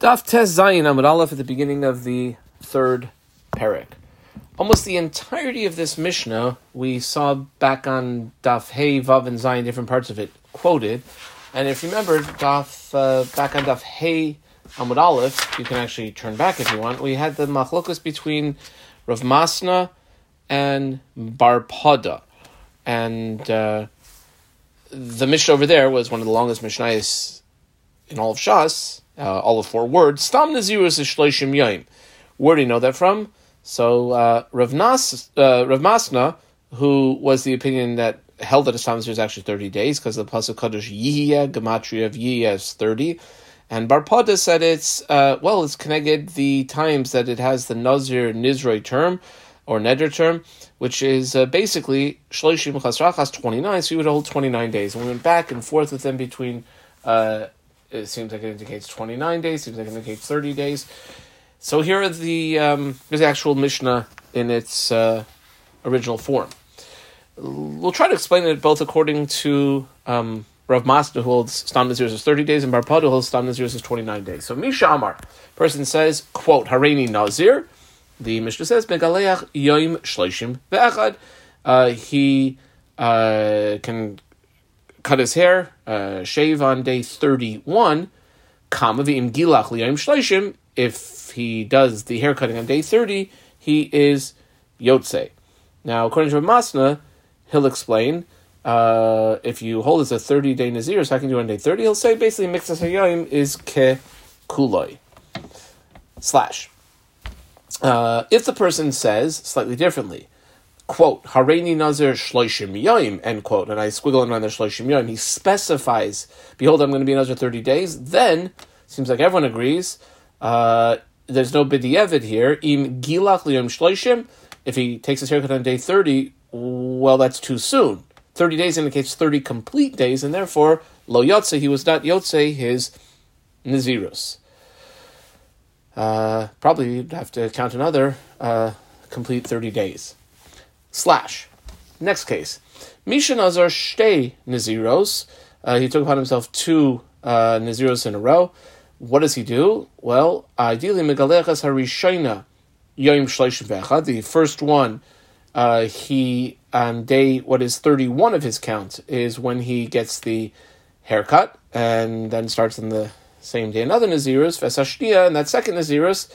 Daf Tes Zayin Amud Aleph at the beginning of the third parak. Almost the entirety of this Mishnah we saw back on Daf Hey Vav and Zayin, different parts of it quoted. And if you remember, Daf uh, back on Daf Hey Amud Aleph, you can actually turn back if you want. We had the machlokas between Rav Masna and Bar Pada, and uh, the Mishnah over there was one of the longest Mishnayos in all of Shas uh, all of four words. Stam Nazirus is Shloishim Yaim. Where do you know that from? So uh, Rav, Nas, uh, Rav Masna, who was the opinion that held that a Stam Nazir is actually 30 days because the Pasuk Kaddish Yihya, Gematria of Yihya is 30. And Barpada said it's, uh, well, it's connected the times that it has the Nazir Nizroi term, or Neder term, which is uh, basically Shloishim Chasrachas 29, so you would hold 29 days. And we went back and forth with them between uh, it seems like it indicates 29 days, seems like it indicates 30 days. So here are the, um, the actual Mishnah in its uh, original form. We'll try to explain it both according to um, Rav Masna, who holds Stam Nazir as 30 days, and Barpada, who holds Stam Nazir as 29 days. So Misha Amar, person says, quote, Hareini Nazir, the Mishnah says, Megaleach Yoim Shloishim Ve'echad. Uh, he uh, can cut his hair, uh, shave on day 31, if he does the hair cutting on day 30, he is Yotze. Now, according to Masna, he'll explain uh, if you hold as a 30 day Nazir, so I can do on day 30, he'll say basically Mixas Hayayim is Ke Kuloi. Slash. Uh, if the person says slightly differently, quote, Hareini Nazir Shloishim Yoim, end quote, and I squiggle in around the Shloishim Yoim, he specifies, behold, I'm going to be another 30 days, then, seems like everyone agrees, uh, there's no bidievid here, im gilach liyom shloishim, if he takes his haircut on day 30, well, that's too soon. 30 days indicates 30 complete days, and therefore, lo yotze, he was not yotze his nazirus. Uh, probably you'd have to count another uh, complete 30 days. Slash. Next case. Misha Nazar Shtei Naziros. Uh, he took upon himself two uh, Naziros in a row. What does he do? Well, ideally, Megalechas Harishayna Yom Shleishim. The first one, uh, he, on day, what is 31 of his count, is when he gets the haircut, and then starts on the same day another Naziros, Vesashnia, and that second Naziros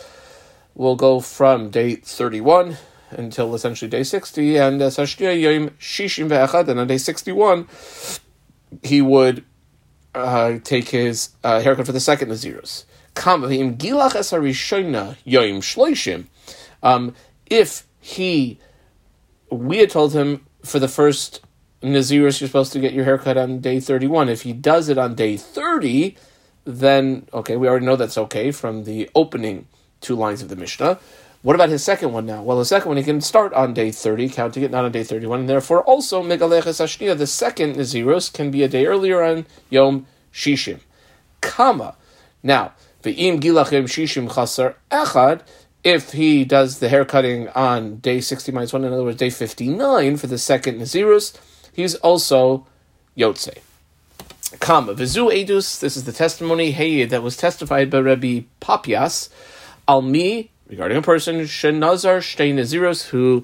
will go from day 31 until essentially day 60, and uh, Yom Shishim Ve'echad, and on day 61, he would uh, take his uh, haircut for the second Nazirus. Um, if he, we had told him for the first Nazirus, you're supposed to get your haircut on day 31. If he does it on day 30, then, okay, we already know that's okay from the opening two lines of the Mishnah. What about his second one now? Well, the second one he can start on day 30, counting it not on day 31, and therefore also Megaleches Ashniya, the second Naziros, can be a day earlier on Yom Shishim. Kama. Now, Ve'im Gilachim Shishim Chasar Echad, if he does the hair cutting on day 60 minus 1, in other words, day 59 for the second Naziros, he's also Yotze. Kama. Vizu Edus, this is the testimony, hey, that was testified by Rabbi Papias, Almi regarding a person shenazar shtei naziros who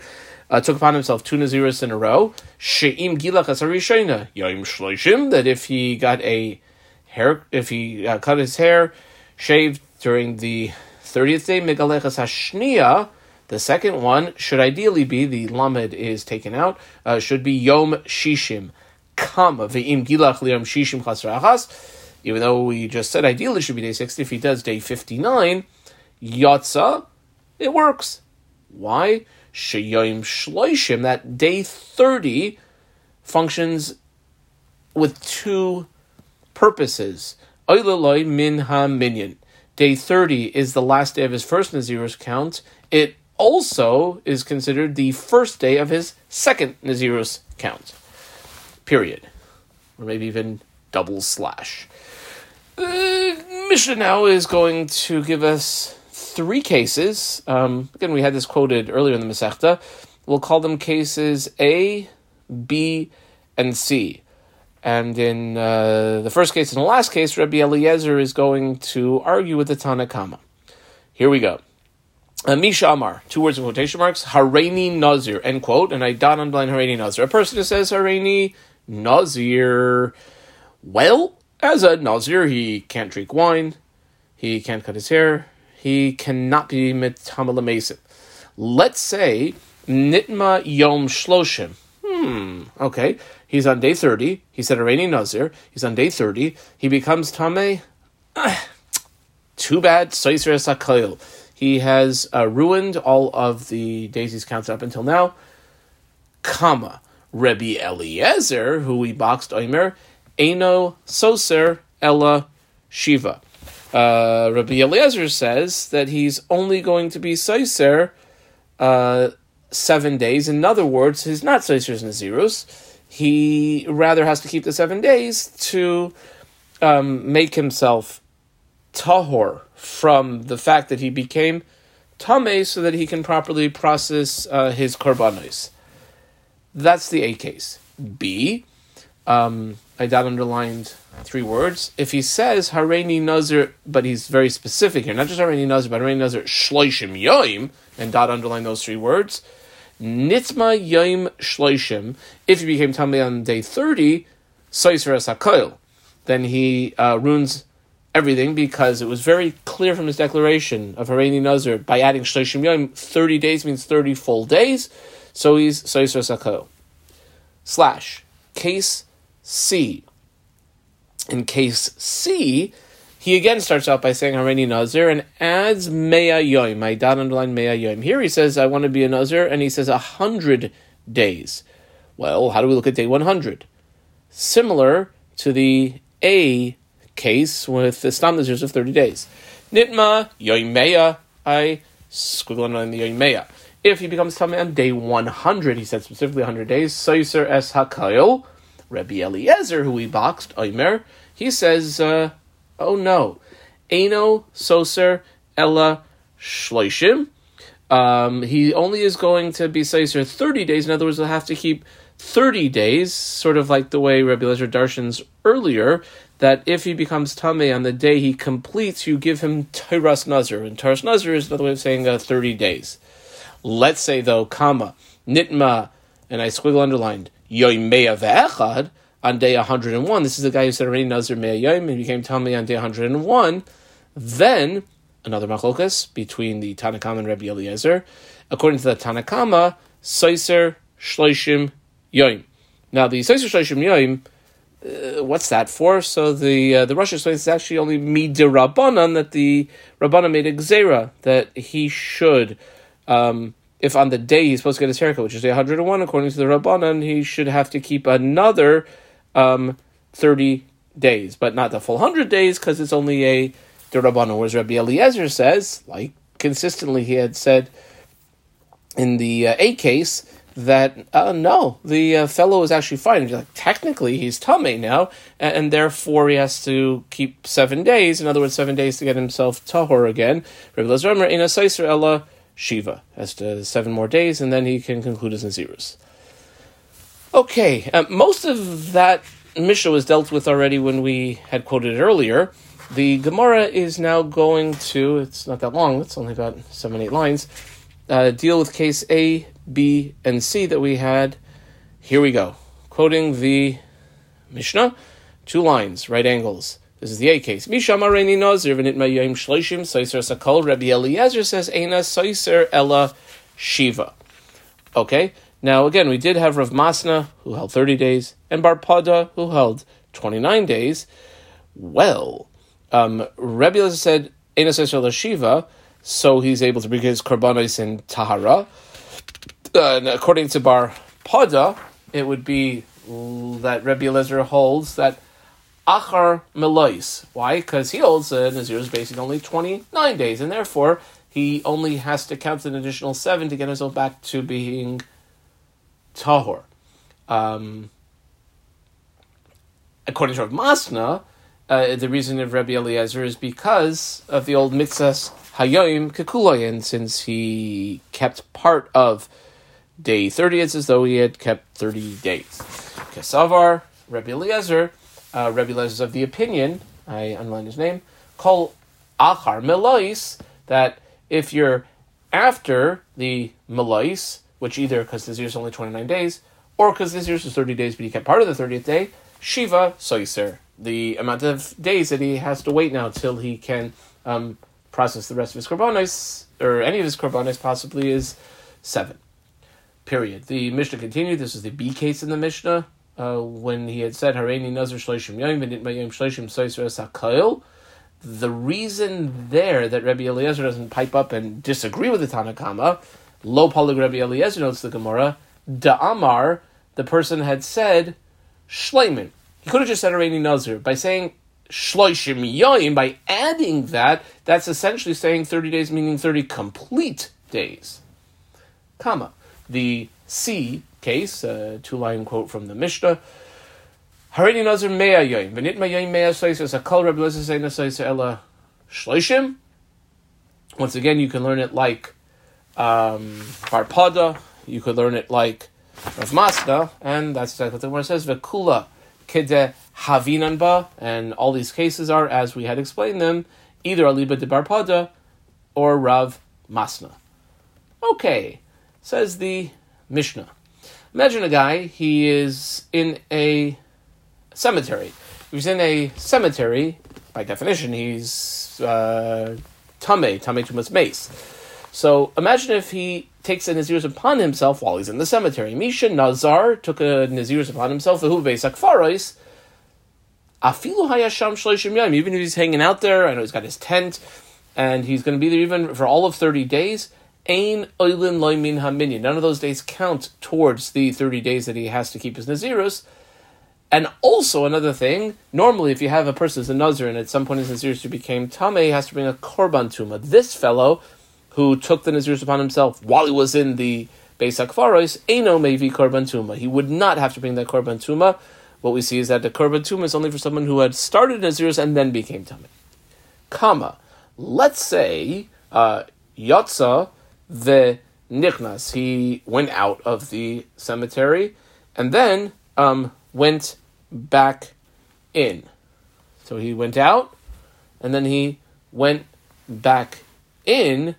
uh, took upon himself two naziros in a row. Sheim gilach asarishayna yaim shloishim that if he got a hair, if he uh, cut his hair, shaved during the thirtieth day megalechas hashnia. The second one should ideally be the lamed is taken out. Uh, should be yom shishim kama ve'im gilach liyom shishim chasrachas. Even though we just said ideally should be day sixty, if he does day fifty nine, yatsa it works. Why? Sheyom Shloishim, that day 30 functions with two purposes. Oilaloi min ha minyan. Day 30 is the last day of his first Nazirus count. It also is considered the first day of his second Nazirus count. Period. Or maybe even double slash. Uh, Mishnah now is going to give us three cases. Um, again, we had this quoted earlier in the Masechta. We'll call them cases A, B, and C. And in uh, the first case and the last case, Rabbi Eliezer is going to argue with the Tanakama. Here we go. Uh, Misha Amar, two words in quotation marks, Hareini Nazir, end quote, and I dot underline Hareini Nazir. A person who says Hareini Nazir, well, as a Nazir, he can't drink wine, he can't cut his hair, he cannot be Mithamala Mason. Let's say Nitma Yom Shloshim. Hmm, okay. He's on day 30. He said Hareini Nazir. He's on day 30. He becomes Tame. too bad. Soiser Sakayil. He has uh, ruined all of the days he's counted up until now. Comma. Rebbe Eliezer, who we boxed Omer, Eno Soser Ella Shiva. Uh, Rabbi Eliezer says that he's only going to be Soser uh, seven days. In other words, he's not Soser Nazirus. He rather has to keep the seven days to um, make himself tahor from the fact that he became tame so that he can properly process uh, his korbanos. That's the A case. B, um, I underlined three words. If he says Hareini Nazir, but he's very specific here, not just Hareini Nazir, but Hareini Nazir Shloishim Yoim, and dot underline those three words. Nitma Yoim Shloishim, if he became Tameh on day 30, Saiser Sakoil, then he uh, ruins everything because it was very clear from his declaration of Hareini Nazir by adding Shloishim Yoim, 30 days means 30 full days, so he's Saiser Sakoil. Slash, case C. In case C, he again starts out by saying Hareini Nazir and adds Mea Yoim. I dot underline Mea Yoim. Here he says, I want to be a Nazir, and he says a hundred days. Well, how do we look at day 100? Similar to the A case with the Stam Nazirs of 30 days. Nitma Yoim Mea. I squiggle on the Yoim Mea. If he becomes Tameh on day 100, he said specifically 100 days, Soiser Es HaKayil, Rabbi Eliezer, who we boxed, Omer, he says, uh, oh no, Eno Soser Ella Shloishim. Um, he only is going to be Soiser 30 days. In other words, he'll have to keep 30 days, sort of like the way Rabbi Eliezer darshans earlier, that if he becomes Tameh on the day he completes, you give him Tiras Nazir. And Tiras Nazir is another way of saying uh, 30 days. Let's say though, comma, nitma, and I squiggle underlined, yoimeya ve'echad, on day 101. This is the guy who said already Nazir Me'ah Yoim and became Tamei on day 101. Then, another machlokas between the Tanakama and Rabbi Eliezer. According to the Tanakama, Soiser Shloishim Yoim. Now, the Soiser Shloishim Yoim, uh, what's that for? So the uh, the Rosh explains it's actually only mid Rabbanan that the Rabbanan made a gzera that he should um, if on the day he's supposed to get his haircut, which is day 101, according to the Rabbanan, he should have to keep another um, 30 days, but not the full 100 days because it's only a the Rabbanan. Whereas Rabbi Eliezer says, like consistently he had said in the uh, A case, that uh, no, the uh, fellow is actually fine. Like, technically, he's tame now, and, and, therefore he has to keep seven days. In other words, seven days to get himself tahor again. Rabbi Ella Shiva. Has to seven more days, and then he can conclude his Nazirus. Okay, uh, most of that Mishnah was dealt with already when we had quoted earlier. The Gemara is now going to, it's not that long, it's only about seven, eight lines, uh, deal with case A, B, and C that we had. Here we go. Quoting the Mishnah, two lines, right angles. This is the A case. Misham Areni Nazir v'nit mayim shloishim soiser sakol. Rabbi Eliezer says Eina soiser ella shiva. Okay. Now again, we did have Rav Masna who held thirty days and Bar Pada who held twenty nine days. Well, um, Eliezer said soiser ella shiva, so he's able to bring his korbanos in tahara. Uh, and according to Bar Pada, it would be that Rabbi Eliezer holds that Achar Melois. Why? Because he holds uh, Nazir is basically only 29 days, and therefore he only has to count an additional seven to get himself back to being Tahor. Um, according to Rav Masna, uh, the reason of Rabbi Eliezer is because of the old mitzvahs Hayoim Kekuloyin, since he kept part of day 30, it's as though he had kept 30 days. Kesavar, Rabbi Eliezer, uh, Rabbi Eliezer is of the opinion, I underline his name, call achar melois, that if you're after the melois, which either because this year's only 29 days, or because this year's is 30 days, but he kept part of the 30th day, Shiva Soiser. The amount of days that he has to wait now till he can um, process the rest of his korbanos, or any of his korbanos possibly, is seven. Period. The Mishnah continued. This is the B case in the Mishnah. Uh, when he had said, Hareini Nazar Shloshim Yom, Benit Mayim Shloshim Soiser the reason there that Rabbi Eliezer doesn't pipe up and disagree with the Tanakama, Lo Palig Rabbi Eliezer notes the Gemara, Da'amar, the person had said, Shleimin. He could have just said Arani Nazir. By saying Shloishim Yoim, by adding that, that's essentially saying 30 days, meaning 30 complete days. Comma. The C case, a two line quote from the Mishnah, Hareini Nazir Mea Yoim, Venit Yoim Mea Sois, a Kol Rabbi Lezazena Sois Ella Shloishim. Once again, you can learn it like um, Barpada, you could learn it like Rav Masna, and that's exactly what the word says, Vekula Kide Havinanba, and all these cases are, as we had explained them, either Aliba de Barpada or Rav Masna. Okay, says the Mishnah. Imagine a guy, he is in a cemetery. He's in a cemetery, by definition, he's uh, tame, tame tumas mace. So imagine if he takes a nazirus upon himself while he's in the cemetery. Misha Nazar took a nazirus upon himself. Afilu hayasham shloishim yom. Even if he's hanging out there, I know he's got his tent, and he's going to be there even for all of thirty days. Ain oilin loimin haminyan. None of those days count towards the thirty days that he has to keep his nazirus. And also another thing, normally if you have a person who's a nazir and at some point in his nazirus became tame, he has to bring a korban tuma. This fellow who took the Nazirus upon himself while he was in the Beis HaKvaros, Eino Mevi Korban Tuma. He would not have to bring that Korban Tuma. What we see is that the Korban Tuma is only for someone who had started Nazirus and then became Tamid. Comma. Let's say uh, Yotza the Nichnas, he went out of the cemetery and then um, went back in. So he went out and then he went back in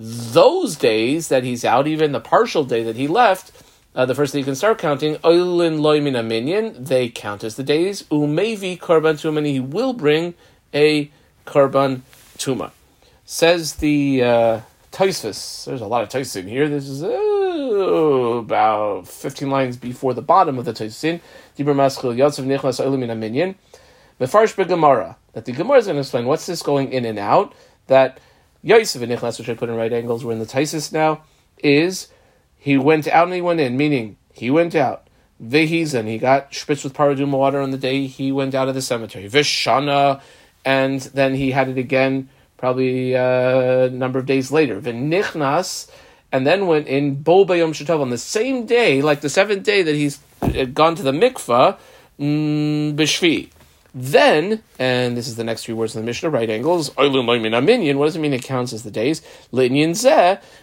those days that he's out, even the partial day that he left, uh, the first day you can start counting, oilin loimin minyan, they count as the days. Umevi karban tuma, he will bring a karban tuma. Says the uh, Taisvis, there's a lot of Taisin here. This is uh, about 15 lines before the bottom of the Taisin. Dibur Maschil Yotzev Nichlas Oilim Minyan. Mefarsh Gemara, that the Gemara is going to explain what's this going in and out, that Yosef and Nichlas, which I put in right angles, we're in the Taisis now, is he went out and he went in, meaning he went out. and he got spritz with paraduma water on the day he went out of the cemetery. Vishana, and then he had it again probably uh, a number of days later. Venichnas, and then went in Bo Bayom Shatov on the same day, like the seventh day that he's gone to the mikvah, mm, Bishvi. Then, and this is the next few words in the Mishnah, right angles, what does it mean it counts as the days?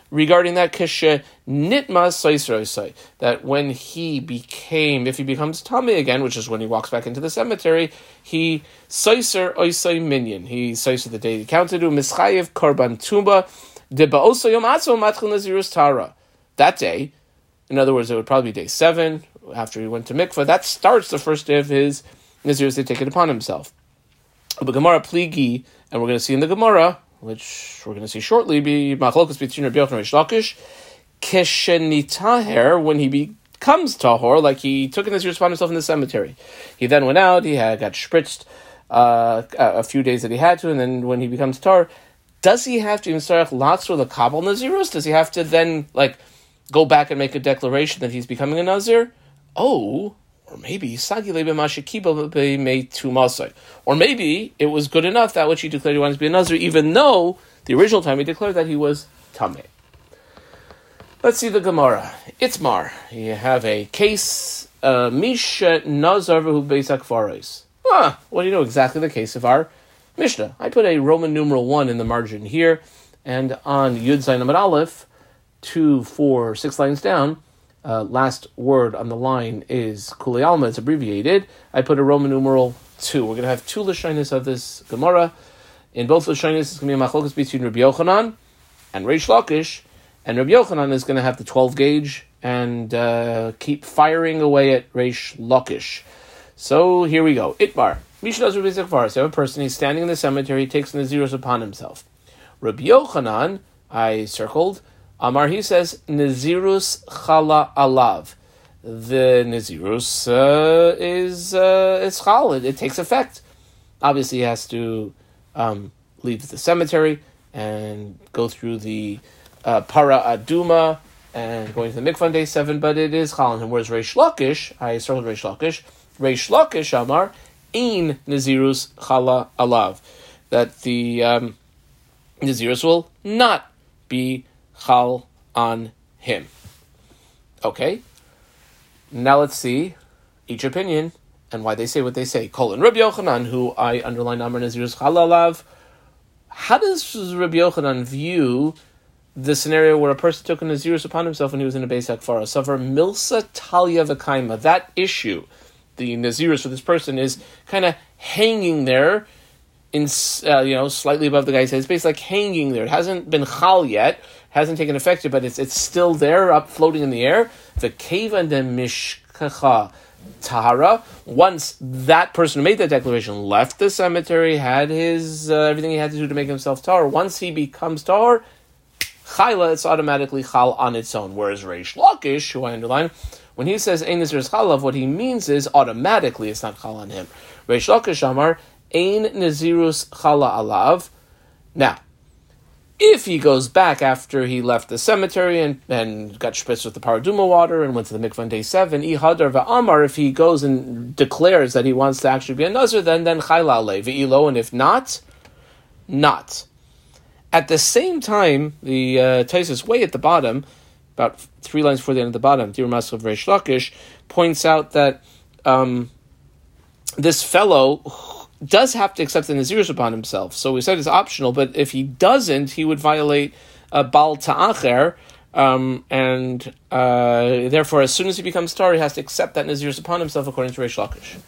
regarding that kisha nitma that when he became, if he becomes tummy again, which is when he walks back into the cemetery, he saiser oisai minyan. He saiser the day he counted to mischayev korban tumba de tara. That day, in other words, it would probably be day seven after he went to mikvah. That starts the first day of his Nazirus they take it upon himself. But Gemara pligi, and we're going to see in the Gemara, which we're going to see shortly, be machlokas between Rabbi Yochanan and Shlakish, keshenitaher, when he becomes tahor, like he took in Nazirus upon himself in the cemetery. He then went out, he had got spritzed uh, a few days that he had to, and then when he becomes tar, does he have to even start lots with the Kabul Nazirus? Does he have to then like go back and make a declaration that he's becoming a Nazir? Oh, or maybe or maybe it was good enough that which he declared he wanted to be a Nazir, even though the original time he declared that he was Tameh. Let's see the Gemara. Itzmar. You have a case, uh, Misha Nazar who Beisak Farais. Ah, well, you know exactly the case of our Mishnah. I put a Roman numeral 1 in the margin here, and on Yud Zayin Amid Aleph, two, four, six lines down, uh, last word on the line is Kuli Alma, it's abbreviated, I put a Roman numeral 2. We're going to have two Lashonis of this Gemara. In both Lashonis, it's going to be a machlokas between Rabbi Yochanan and Reish Lakish, and Rabbi Yochanan is going to have the 12 gauge and uh, keep firing away at Reish Lakish. So here we go. Itbar. Mishnah Rabbi Zakvar. So a person, he's standing in the cemetery, he takes the Naziros upon himself. Rabbi Yochanan, I circled, Amar, he says, Nazirus chala alav. The Nazirus uh, is uh, is chal, it, it, takes effect. Obviously, he has to um, leave the cemetery and go through the uh, para aduma and going to the mikvah on day seven, but it is chal him. Whereas Reish Lakish, I circled Reish Lakish, Reish Lakish Amar, ein Nazirus chala alav. That the um, Nazirus will not be chal on him. Okay, now let's see each opinion and why they say what they say. Colon Rabbi Yochanan, who I underline Amr Nazir's Chalalav. How does Rabbi Yochanan view the scenario where a person took a Nazirus upon himself when he was in a Beis Hakfara? Suffer Milsa Talia Vakaima. That issue, the Nazirus for this person, is kind of hanging there in uh, you know slightly above the guy's head. Basically like hanging there. It hasn't been chal yet, hasn't taken effect yet, but it's it's still there, up floating in the air. The kevan de mishkacha tahara. Once that person who made that declaration left the cemetery, had his uh, everything he had to do to make himself tar. Once he becomes tar, chayla, it's automatically chal on its own. Whereas Reish Lakish, who I underline, when he says ein is chalav, what he means is automatically it's not chal on him. Reish Lakish Amar Ein Nazirus Chala Alav. Now, if he goes back after he left the cemetery and, and got spritzed with the paraduma water and went to the mikvah on day seven, ihadar va'amar, if he goes and declares that he wants to actually be a nazir, then then chayla ve'ilo, and if not, not. At the same time, the uh, Taisus way at the bottom, about three lines before the end of the bottom, Dir Masav Reish Lakish, points out that um, this fellow does have to accept the Nazirus upon himself. So we said it's optional, but if he doesn't, he would violate a Bal Ta'acher, um, and uh, therefore, as soon as he becomes tar, he has to accept that Nazirus upon himself, according to Reish Lakish.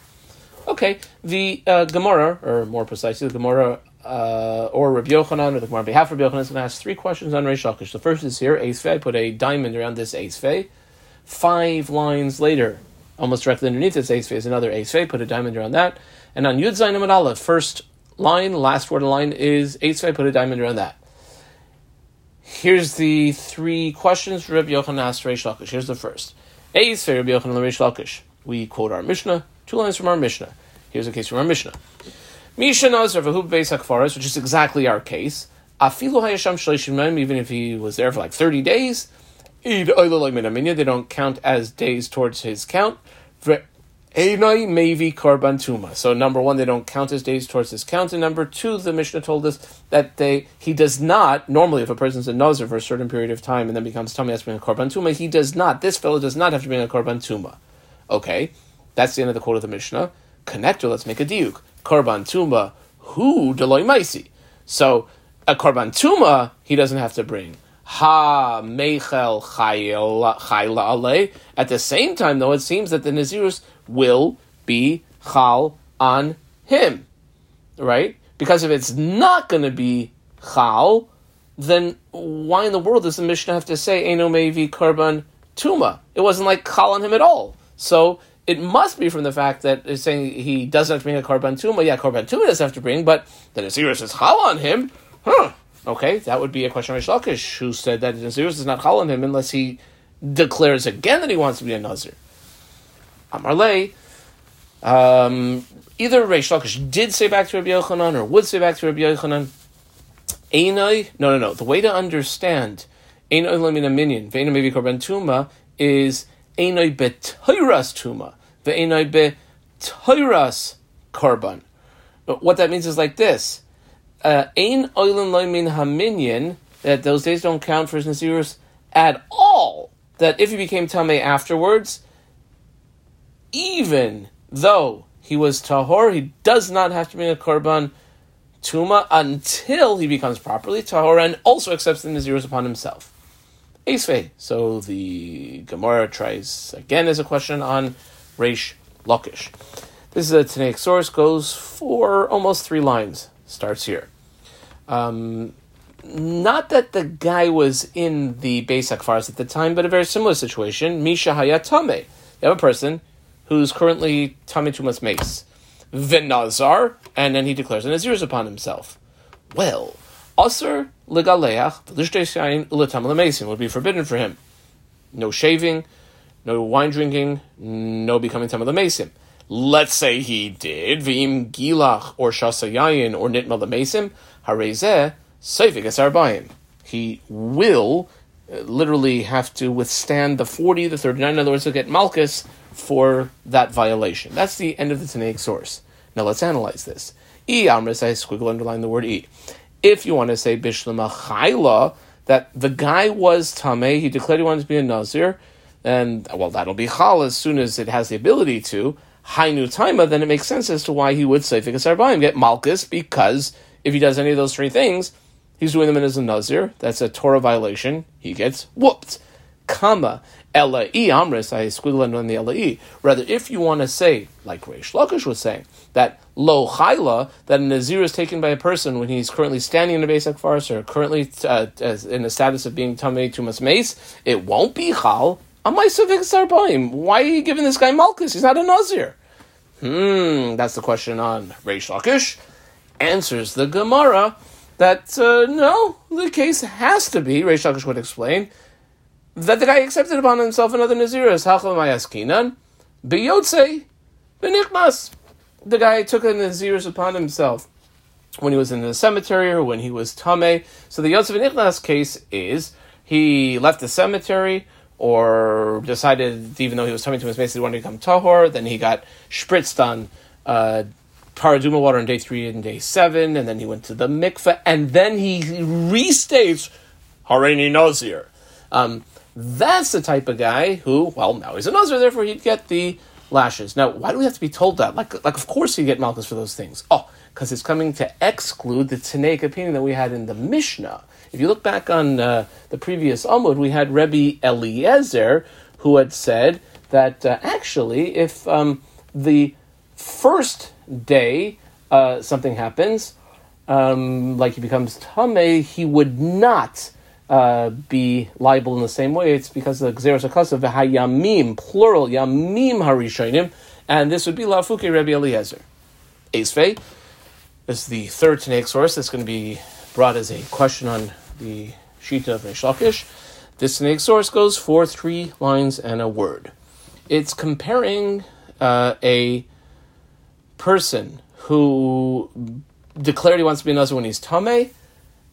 Okay, the uh, Gemara, or more precisely, the Gemara uh, or Rabbi Yochanan, or the Gemara on behalf of Rabbi Yochanan, is going to ask three questions on Reish Lakish. The first is here, Eisvei, I put a diamond around this Eisvei. Five lines later, almost directly underneath this Eisvei is another Eisvei, put a diamond around that. And on Yud Zayin Amid Aleph, first line, last word of line is Eitzvei, put a diamond around that. Here's the three questions Rabbi Yochanan asked Reish Lakish. Here's the first. Eitzvei Rabbi Yochanan Reish Lakish. We quote our Mishnah, two lines from our Mishnah. Here's a case from our Mishnah. Misha Nazar Vahub Beis HaKfaras, which is exactly our case. Afilu Hayasham Shalishim even if he was there for like 30 days, they don't count as days towards his count. Einoi Mevi Korban Tuma. So number one, they don't count his days towards his count, and number two, the Mishnah told us that they he does not normally if a person's a nazir for a certain period of time and then becomes tummy has to bring a Korban Tuma, he does not. This fellow does not have to bring a Korban Tuma. Okay, that's the end of the quote of the Mishnah. Connector, let's make a diuk. Korban Tuma, who Deloy Maisi. So a Korban Tuma he doesn't have to bring. Ha Mechel Chayla Ale. At the same time, though, it seems that the Nazirus will be chal on him, right? Because if it's not going to be chal, then why in the world does the Mishnah have to say Eno Mevi Karban Tuma? It wasn't like chal on him at all. So it must be from the fact that it's saying he doesn't have to bring a Karban Tuma. Yeah, Karban Tuma does have to bring, but the Nazirus is chal on him. Huh. Okay, that would be a question of Lakish, who said that the Nazirus is not chal on him unless he declares again that he wants to be a Nazir. Amarle, um, either Reish Lakish did say back to Rabbi Yochanan or would say back to Rabbi Yochanan. Einoi, no, no, no. The way to understand Einoi lemina minyan, ve'enoi maybe korban tuma, is Einoi betoiras tuma, ve'enoi betoiras korban. What that means is like this: uh, Ein oilen loimin haminyan, that those days don't count for his nazirus at all. That if he became tame afterwards, even though he was tahor, he does not have to bring a korban tuma until he becomes properly tahor and also accepts the nazirus upon himself. Esvei. So the Gemara tries again as a question on Reish Lakish. This is a Tanaic source, goes for almost three lines. Starts here. Um, not that the guy was in the Beis Akfars at the time, but a very similar situation. Misha Hayatame. You have a person who's currently Tame Tumas Mace. Venazar, and then he declares an Naziris upon himself. Well, Asr legaleach v'lishtei would be forbidden for him. No shaving, no wine drinking, no becoming tam l'mesim. Let's say he did v'im gilach or shasayayin or nitma l'mesim harezeh seifik esarbayim. He will uh, literally have to withstand the 40, the 39, in other words, to get malchus for that violation. That's the end of the Tanaic source. Now let's analyze this. E amris, I squiggle underline the word E if you want to say Bishlama Chayla, that the guy was Tameh, he declared he wanted to be a Nazir, and well, that'll be Chal as soon as it has the ability to. Hainu Taima, then it makes sense as to why he would say Fikas Arbaim, get Malchus, because if he does any of those three things, he's doing them as a Nazir. That's a Torah violation. He gets whooped. Kama. Ela amris, I squiggle on the Ela. Rather, if you want to say, like Reish Lakish was saying, that lo chayla, that a nazir is taken by a person when he's currently standing in a Beis HaKvaros or currently uh, in the status of being tamei tumas mace, it won't be chal. Why are you giving this guy malchus? He's not a nazir. Hmm, that's the question on Reish Lakish. Answers the Gemara that uh, no, the case has to be. Reish Lakish would explain that the guy accepted upon himself another Naziris, Hachal Mayaskinan, Beyotze, Benichmas. The guy took a Naziris upon himself when he was in the cemetery or when he was Tame. So the Yosef Nichnas case is he left the cemetery or decided, even though he was coming to his base, he wanted to become Tahor, then he got spritzed on uh, Paraduma water on day three and day seven, and then he went to the mikveh, and then he restates Harini Nazir. Um, that's the type of guy who, well, now he's a Nazir, therefore he'd get the lashes. Now, why do we have to be told that? Like, like of course he'd get Malchus for those things. Oh, because it's coming to exclude the Tanaic opinion that we had in the Mishnah. If you look back on uh, the previous Amud, we had Rebbe Eliezer who had said that uh, actually, if um, the first day uh, something happens, um, like he becomes Tame, he would not uh, be liable in the same way, it's because of the Xeris Akasa Hayamim, plural, Yamim Harishonim, and this would be Lafuke Rebbe Eliezer. Esfei, is the third Tanaic source that's going to be brought as a question on the Shita of Reish This Tanaic source goes for three lines and a word. It's comparing uh, a person who declared he wants to be another when he's Tame,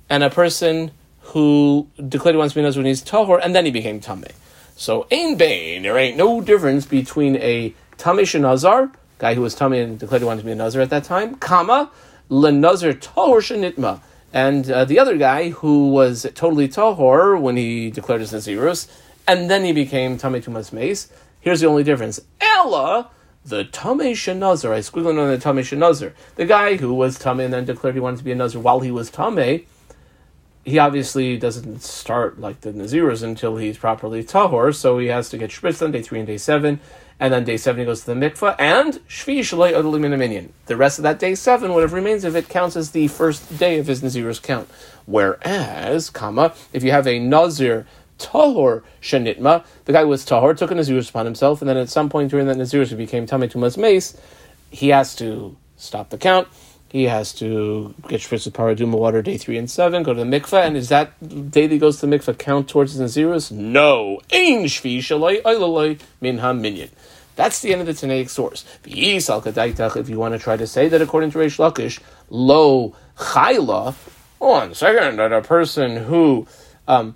and a person who declared he wants to be a Nazir when he's Tahor, and then he became Tameh. So, Ain Bain, there ain't no difference between a Tameh Shanazar, guy who was Tameh and declared he wanted to be a Nazir at that time, comma, Lenazir Tahor Shanitma, and uh, the other guy who was totally Tahor when he declared his Nazirus, and then he became Tameh Tumas Mace. Here's the only difference. Ella, the Tameh Shanazar, I squiggling on the Tameh Shanazar, the guy who was Tameh and then declared he wanted to be a Nazir while he was Tameh, he obviously doesn't start like the Naziris until he's properly tahor, so he has to get shpitz on day three and day seven, and then day seven he goes to the mikvah, and shvi shalei odolim minion. The rest of that day seven, whatever remains of it, counts as the first day of his Naziris count. Whereas, comma, if you have a Nazir tahor shenitma, the guy was tahor, took a Naziris upon himself, and then at some point during that Naziris he became tamei tumas mace, he has to stop the count he has to get shvitz with paraduma water day three and seven, go to the mikveh, and is that he goes to the mikveh count towards his naziris? No. Ein shvi shaloi oilaloi min minyan. That's the end of the Tanaic source. If you want to try to say that according to Reish Lakish, lo chayla, second, that a person who um,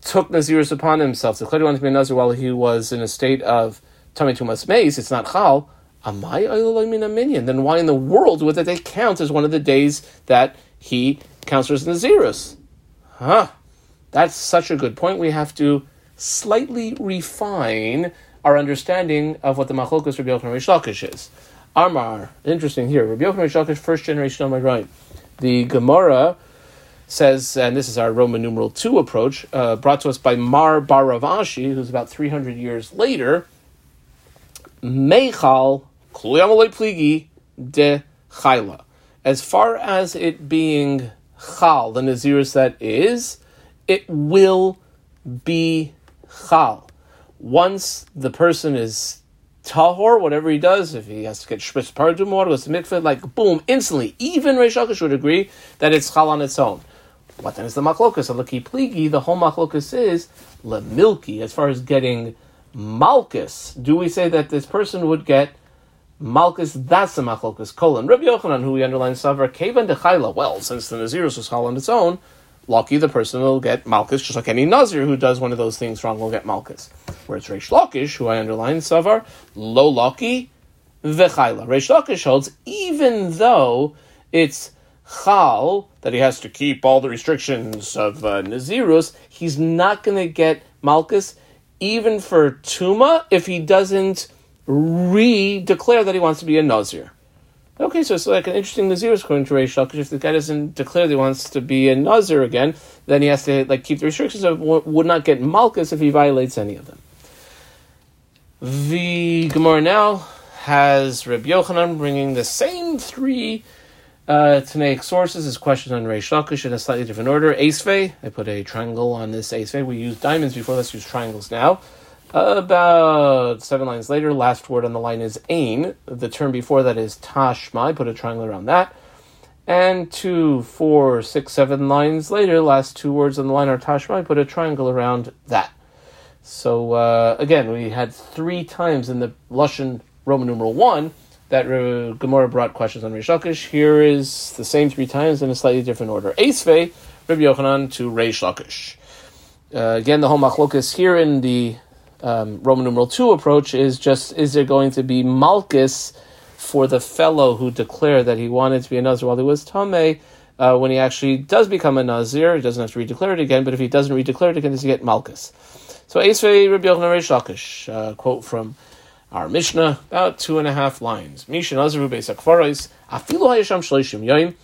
took Naziris upon himself, declared he wanted to be a Nazir while he was in a state of Tummy Tumas Mace, it's not chal, then why in the world would that they count as one of the days that he counts as Nazirus? Huh. That's such a good point. We have to slightly refine our understanding of what the Machlokas Rabbi Yochanan Reish Lakish is. Amar, interesting here. Rabbi Yochanan Reish Lakish, first generation on my right. The Gemara says, and this is our Roman numeral two approach, uh, brought to us by Mar bar Rav Ashi, who's about 300 years later. Meichal de chayla. As far as it being chal, the nazirus that is, it will be chal. Once the person is tahor, whatever he does, if he has to get shpitz pardum water, goes to mikveh, like boom, instantly. Even Reish Lakish would agree that it's chal on its own. What then is the Laki pligi, the whole machlokas is lemilki, as far as getting malchus. Do we say that this person would get malchus? That's the machlokas. Colon. Rabbi Yochanan, who we underline savar, kevan dechayla. Well, since the nazirus was chal on its own, lucky the person will get malchus, just like any nazir who does one of those things wrong will get malchus. Whereas Reish Lakish, who I underline savar, lo lucky, vechayla. Reish Lakish holds even though it's chal that he has to keep all the restrictions of uh, nazirus, he's not going to get malchus even for tuma if he doesn't re-declare that he wants to be a nazir. Okay, so it's like an interesting nazirus according to Reish Lakish. If the guy doesn't declare that he wants to be a nazir again, then he has to like keep the restrictions of would not get malchus if he violates any of them. The Gemara now has Reb Yochanan bringing the same three uh, Tanaic sources is questions on Reish Lakish in a slightly different order. Acevei, I put a triangle on this Acevei. We used diamonds before, let's use triangles now. About seven lines later, last word on the line is Ain. The term before that is Tashma. I put a triangle around that. And two, four, six, seven lines later, last two words on the line are Tashma. I put a triangle around that. So uh, again, we had three times in the Lushan Roman numeral one that uh, Gemara brought questions on Reish Lakish. Here is the same three times in a slightly different order. Eisvei, Rabbi Yochanan to Reish Lakish. Uh, again, the whole machlokas here in the um, Roman numeral two approach is just: is there going to be malchus for the fellow who declared that he wanted to be a nazir while he was tamei? Uh, when he actually does become a nazir, he doesn't have to redeclare it again. But if he doesn't redeclare it again, does he get malchus? So Eisvei Rabbi Yochanan Reish Lakish, uh, quote from our Mishnah, about two and a half lines. Mishnah Azru Beis Akfaros, Afilu Hayasham Shloishim Yoim,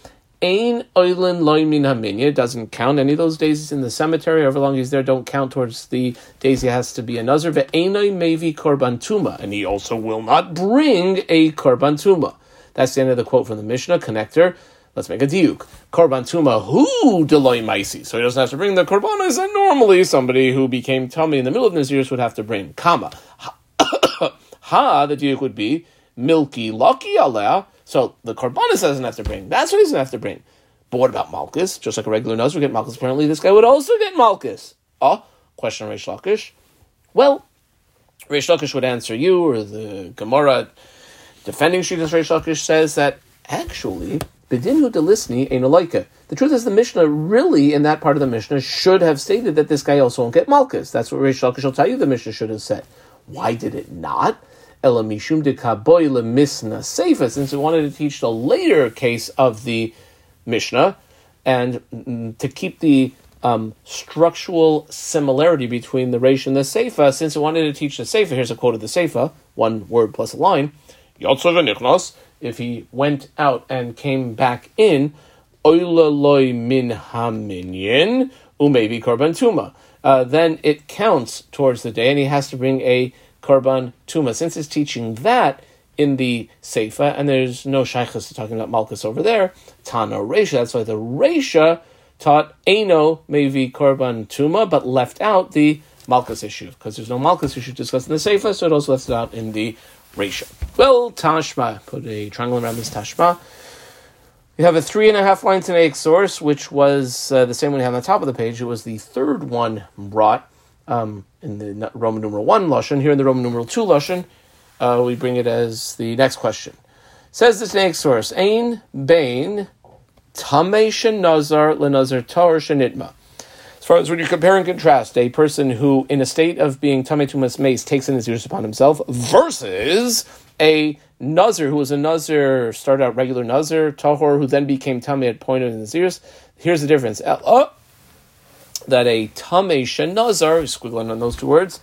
Ein Oilin Loy Min Haminya, doesn't count any of those days He's in the cemetery, however long he's there, don't count towards the days he has to be a Nazir, Ve'enoi Mevi Korban Tuma, and he also will not bring a Korban Tuma. That's the end of the quote from the Mishnah, connector. Let's make a diuk. Korban tuma who deloy maisi. So he doesn't have to bring the korbanos, and normally somebody who became tummy in the middle of Naziris would have to bring. Kama. Ha, the diuk would be milky lucky aleh. So the korbanis doesn't have to bring. That's what he doesn't have to bring. But what about Malchus? Just like a regular nose would get Malchus, apparently this guy would also get Malchus. Oh, question Reish Lakish. Well, Reish Lakish would answer you, or the Gemara defending Shitas Reish Lakish says that actually, Bedinhu delisni ainolaika. The truth is, the Mishnah really, in that part of the Mishnah, should have stated that this guy also won't get Malchus. That's what Reish Lakish will tell you the Mishnah should have said. Why did it not? Elamishum de kaboy lemisna seifa, since we wanted to teach the later case of the Mishnah, and mm, to keep the um, structural similarity between the Reish and the Seifa, since we wanted to teach the Seifa, here's a quote of the Seifa, one word plus a line, if he went out and came back in, oila loy min haminyin, umevi korban tuma. Uh, then it counts towards the day, and he has to bring a Karban Tuma. Since it's teaching that in the Seifa, and there's no Shaykhs talking about Malchus over there, Tana Resha, that's why the Resha taught Eno maybe Korban Tuma, but left out the Malchus issue, because there's no Malchus issue discussed in the Seifa, so it also left it out in the Resha. Well, Tashma, put a triangle around this Tashma. We have a three and a half line Tanaic source, which was uh, the same one we have on the top of the page. It was the third one brought um, in the Roman numeral one lashon. Here in the Roman numeral two lashon, uh, we bring it as the next question. Says this next source: Ain bain tamei nazar lenazar tar shenitma. As far as when you compare and contrast a person who, in a state of being tamei tumas mace, takes in his years upon himself, versus a nazir who was a nazir, started out regular nazir tahor, who then became tamei at point of his ears. Here's the difference. Oh, that a Tamei Shenazar, squiggling on those two words,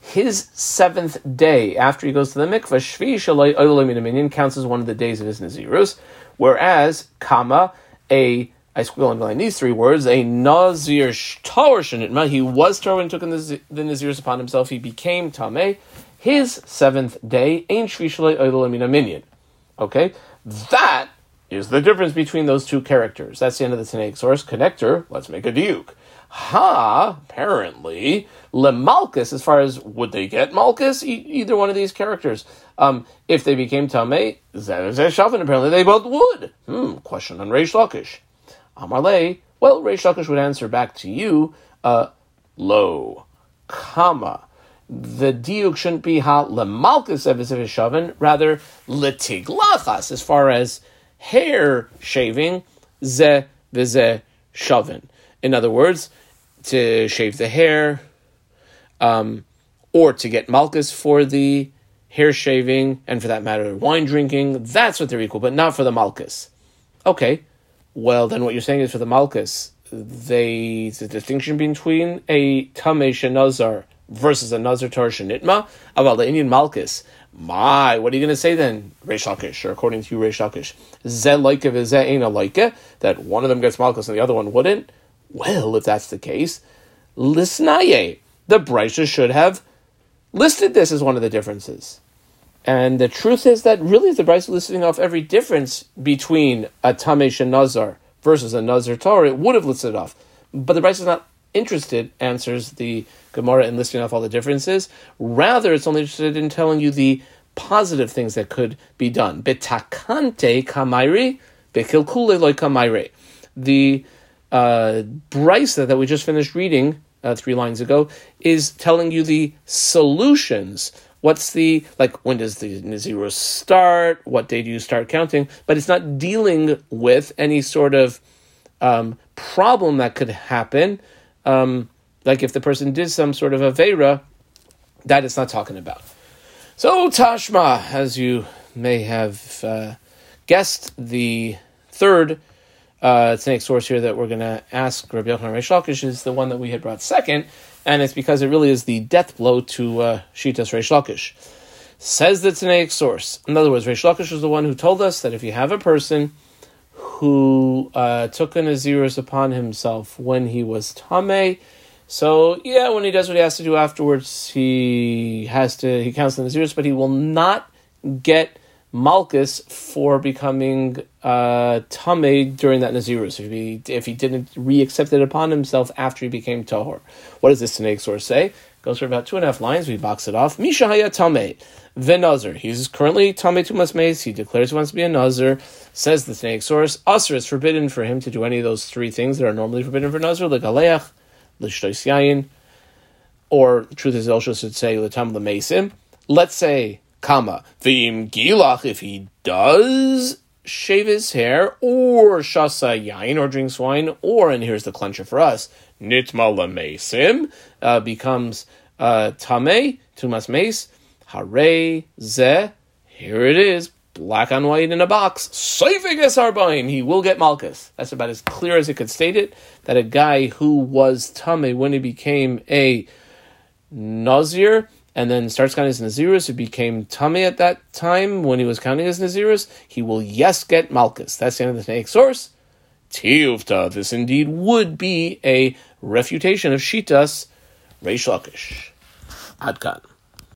his seventh day after he goes to the mikvah, Shvi Shalai Oilaminimin counts as one of the days of his Nazirus, whereas Kama, a I squiggle underline these three words, a Nazir Tower Shenitma, he was Torah he took the, the upon himself, he became Tameh. His seventh day, Ain Shvishalei Oilamina Minyan. Okay? That is the difference between those two characters. That's the end of the Tanaic source. Connector, let's make a duke. Ha, apparently, Lemalkus, as far as would they get Malkus, e- either one of these characters. Um, if they became Tame, Tameh, Shavin, apparently they both would. Hmm, question on Reish Lakish. Amarle, well, Reish Lakish would answer back to you, uh, lo, comma. The diuk shouldn't be ha lemalkus shavin, rather letiglachas, as far as hair shaving, ze vize shavin. In other words, to shave the hair, um, or to get malchus for the hair shaving, and for that matter, wine drinking, that's what they're equal, but not for the malchus. Okay, well, then what you're saying is for the malchus, they the distinction between a tameh nazar versus a nazar tor shenitma about the Indian malchus. My, what are you going to say then, Reish Lakish, or according to you, Reish Lakish? Zeh loike v'zeh ain't a loike, that one of them gets malchus and the other one wouldn't? Well, if that's the case, lisnaye, the Brisa should have listed this as one of the differences. And the truth is that really the Brisa listing off every difference between a Tamesh and Nazar versus a Nazar Torah, it would have listed off. But the Brisa is not interested, answers the Gemara in listing off all the differences. Rather, it's only interested in telling you the positive things that could be done. Betakante kamairi, bekilkule loy kamairi. The uh, Brisa that we just finished reading uh, three lines ago is telling you the solutions. What's the like? When does the Nazirus start? What day do you start counting? But it's not dealing with any sort of um, problem that could happen. Um, like if the person did some sort of avera, that it's not talking about. So Tashma, as you may have uh, guessed, the third uh, it's next source here that we're going to ask Rabbi Yochanan Reish Lakish is the one that we had brought second, and it's because it really is the death blow to uh, Shitas Reish Lakish. Says the Tanaic source. In other words, Reish Lakish is the one who told us that if you have a person who uh, took an Nazirus upon himself when he was Tameh, so yeah, when he does what he has to do afterwards, he has to he counts the Nazirus, but he will not get Malchus for becoming uh, Tame during that Nazirus, if he, if he didn't re-accept it upon himself after he became Tahor. What does this Tanaic source say? Goes for about two and a half lines, we box it off. Misha Haya Tame, Venazir. He's currently Tame to Mace, he declares he wants to be a Nazir, says the Tanaic source. Asr is forbidden for him to do any of those three things that are normally forbidden for Nazir, like Aleach, Lishtois Yayin, or, truth is, also should say, Latam Lamesim. Let's say Kama. V'im gilach, if he does shave his hair, or shasa yain, or drinks wine, or, and here's the clincher for us, nitma lamesim, uh, becomes uh, tame, tumas mace, hare ze, here it is, black on white in a box, saving arba'im, he will get malchus. That's about as clear as it could state it, that a guy who was tame when he became a nazir, and then starts counting as Nazirus, who became Tame at that time when he was counting as Nazirus, he will yes get Malchus. That's the end of the Tanaic source. Tiyuvta, this indeed would be a refutation of Shitas Reish Lakish. Adkan.